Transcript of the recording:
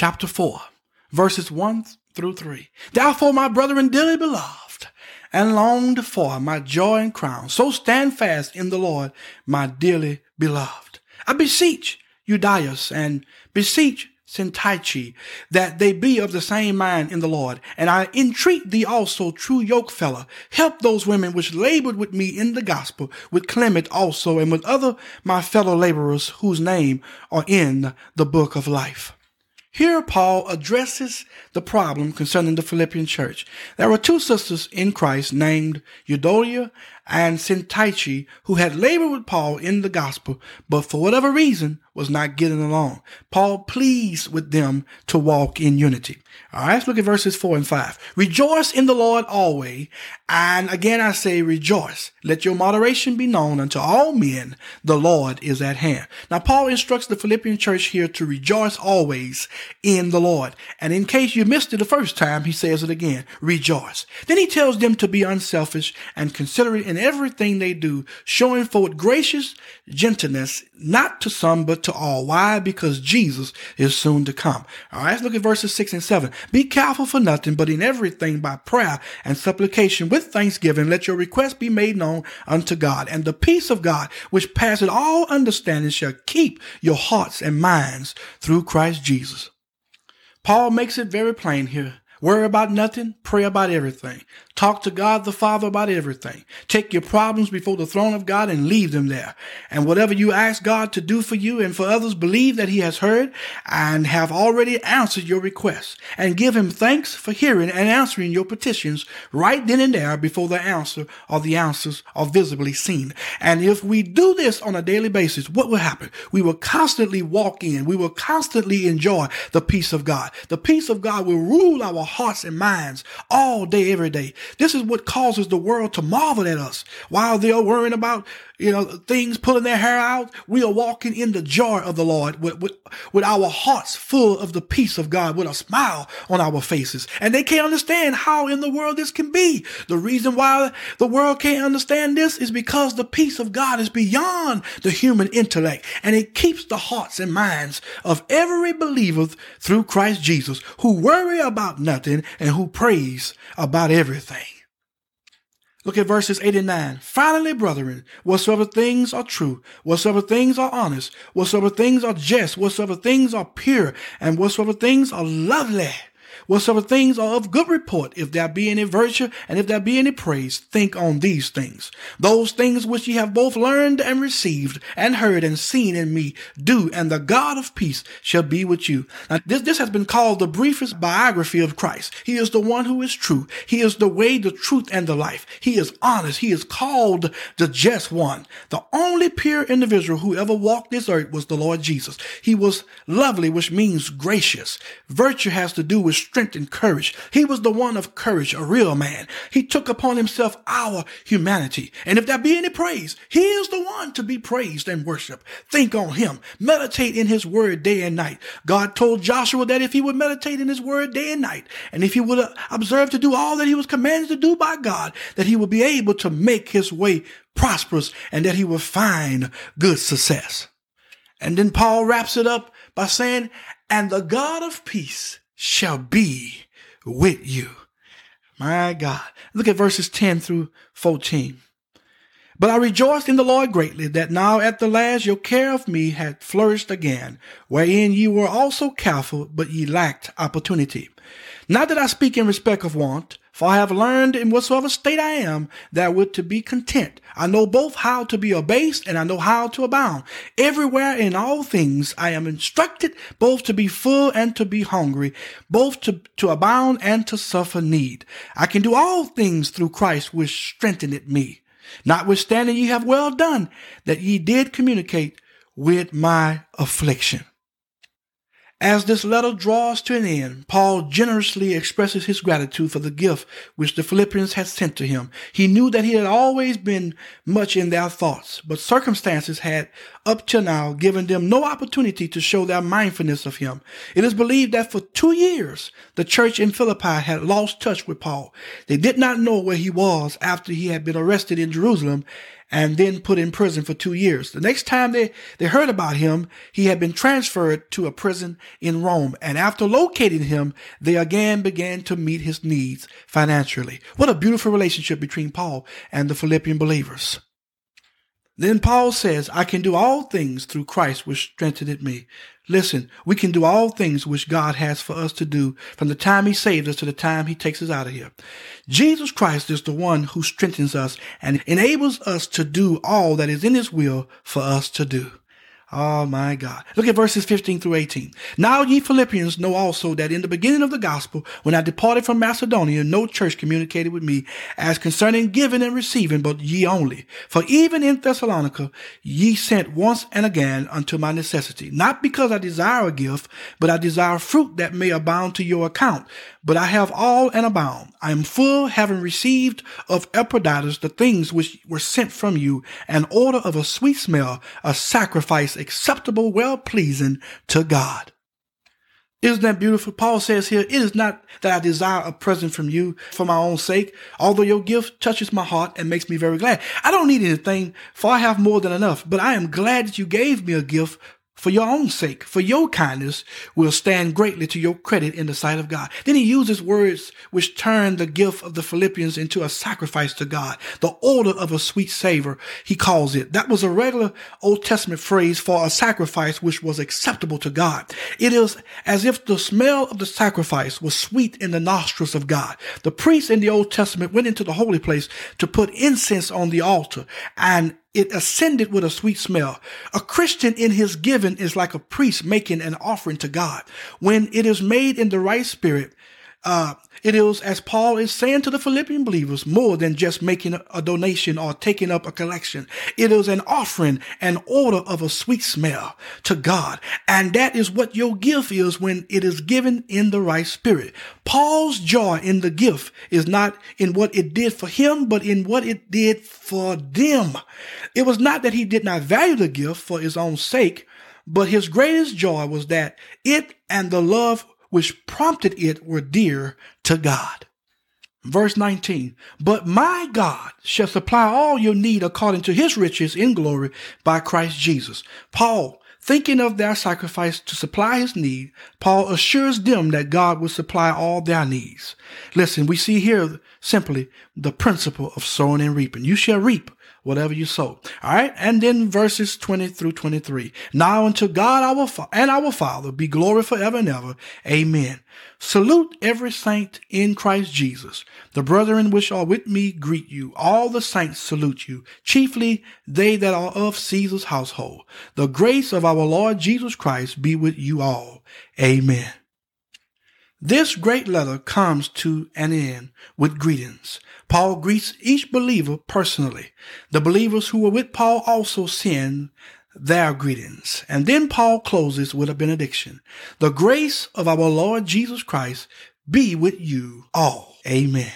chapter 4, verses 1 through 3. Therefore, my brethren, dearly beloved, and longed for my joy and crown, so stand fast in the Lord, my dearly beloved. I beseech Euodias and beseech Syntyche, that they be of the same mind in the Lord. And I entreat thee also, true yokefellow, help those women which labored with me in the gospel, with Clement also, and with other my fellow laborers whose name are in the book of life. Here, Paul addresses the problem concerning the Philippian church. There were two sisters in Christ named Euodia and Syntyche who had labored with Paul in the gospel, but for whatever reason was not getting along. Paul pleads with them to walk in unity. All right, let's look at verses four and five. Rejoice in the Lord always. And again, I say rejoice. Let your moderation be known unto all men. The Lord is at hand. Now, Paul instructs the Philippian church here to rejoice always in the Lord. And in case you missed it the first time, he says it again, rejoice. Then he tells them to be unselfish and considerate in everything they do, showing forth gracious gentleness, not to some, but to all. Why? Because Jesus is soon to come. All right, let's look at verses six and seven. Be careful for nothing, but in everything by prayer and supplication with thanksgiving, let your requests be made known unto God. And the peace of God, which passeth all understanding, shall keep your hearts and minds through Christ Jesus. Paul makes it very plain here. Worry about nothing, pray about everything. Talk to God the Father about everything. Take your problems before the throne of God and leave them there. And whatever you ask God to do for you and for others, believe that He has heard and have already answered your requests. And give Him thanks for hearing and answering your petitions right then and there before the answer or the answers are visibly seen. And if we do this on a daily basis, what will happen? We will constantly walk in. We will constantly enjoy the peace of God. The peace of God will rule our hearts and minds all day, every day. This is what causes the world to marvel at us. While they're worrying about, you know, things pulling their hair out, we are walking in the joy of the Lord with, with, with our hearts full of the peace of God, with a smile on our faces. And they can't understand how in the world this can be. The reason why the world can't understand this is because the peace of God is beyond the human intellect and it keeps the hearts and minds of every believer through Christ Jesus who worry about nothing and who prays about everything. Look at verses 8 and 9. Finally, brethren, whatsoever things are true, whatsoever things are honest, whatsoever things are just, whatsoever things are pure, and whatsoever things are lovely, Whatsoever things are of good report, if there be any virtue and if there be any praise, think on these things. Those things which ye have both learned and received and heard and seen in me, do, and the God of peace shall be with you. Now, this, this has been called the briefest biography of Christ. He is the one who is true. He is the way, the truth, and the life. He is honest. He is called the just one. The only pure individual who ever walked this earth was the Lord Jesus. He was lovely, which means gracious. Virtue has to do with strength and courage. He was the one of courage, a real man. He took upon himself our humanity. And if there be any praise, he is the one to be praised and worshiped. Think on him. Meditate in his word day and night. God told Joshua that if he would meditate in his word day and night, and if he would uh, observe to do all that he was commanded to do by God, that he would be able to make his way prosperous and that he would find good success. And then Paul wraps it up by saying, and the God of peace shall be with you. My God. Look at verses 10 through 14. But I rejoiced in the Lord greatly that now at the last your care of me had flourished again, wherein ye were also careful, but ye lacked opportunity. Not that I speak in respect of want, for I have learned in whatsoever state I am that with to be content. I know both how to be abased and I know how to abound. Everywhere in all things I am instructed both to be full and to be hungry, both to, to abound and to suffer need. I can do all things through Christ which strengtheneth me. Notwithstanding ye have well done that ye did communicate with my affliction. As this letter draws to an end, Paul generously expresses his gratitude for the gift which the Philippians had sent to him. He knew that he had always been much in their thoughts, but circumstances had up till now given them no opportunity to show their mindfulness of him. It is believed that for two years, the church in Philippi had lost touch with Paul. They did not know where he was after he had been arrested in Jerusalem and then put in prison for two years. The next time they, they heard about him, he had been transferred to a prison in Rome. And after locating him, they again began to meet his needs financially. What a beautiful relationship between Paul and the Philippian believers. Then Paul says, I can do all things through Christ which strengthened me. Listen, we can do all things which God has for us to do from the time he saved us to the time he takes us out of here. Jesus Christ is the one who strengthens us and enables us to do all that is in his will for us to do. Oh my God. Look at verses 15 through 18. Now ye Philippians know also that in the beginning of the gospel, when I departed from Macedonia, no church communicated with me as concerning giving and receiving, but ye only. For even in Thessalonica, ye sent once and again unto my necessity, not because I desire a gift, but I desire fruit that may abound to your account. But I have all and abound. I am full, having received of Epaphroditus the things which were sent from you, an order of a sweet smell, a sacrifice acceptable, well pleasing to God. Isn't that beautiful? Paul says here, it is not that I desire a present from you for my own sake, although your gift touches my heart and makes me very glad. I don't need anything, for I have more than enough, but I am glad that you gave me a gift for your own sake, for your kindness will stand greatly to your credit in the sight of God. Then he uses words which turn the gift of the Philippians into a sacrifice to God, the order of a sweet savor, he calls it. That was a regular Old Testament phrase for a sacrifice which was acceptable to God. It is as if the smell of the sacrifice was sweet in the nostrils of God. The priests in the Old Testament went into the holy place to put incense on the altar and it ascended with a sweet smell. A Christian in his giving is like a priest making an offering to God. When it is made in the right spirit, uh, it is, as Paul is saying to the Philippian believers, more than just making a donation or taking up a collection. It is an offering, an order of a sweet smell to God. And that is what your gift is when it is given in the right spirit. Paul's joy in the gift is not in what it did for him, but in what it did for them. It was not that he did not value the gift for his own sake, but his greatest joy was that it and the love which prompted it were dear to God. Verse 19, but my God shall supply all your need according to his riches in glory by Christ Jesus. Paul, thinking of their sacrifice to supply his need, Paul assures them that God will supply all their needs. Listen, we see here simply the principle of sowing and reaping. You shall reap whatever you sow. All right. And then verses 20 through 23. Now unto God our fa- and our Father be glory forever and ever. Amen. Salute every saint in Christ Jesus. The brethren which are with me greet you. All the saints salute you, chiefly they that are of Caesar's household. The grace of our Lord Jesus Christ be with you all. Amen. This great letter comes to an end with greetings. Paul greets each believer personally. The believers who were with Paul also send their greetings. And then Paul closes with a benediction. The grace of our Lord Jesus Christ be with you all. Amen.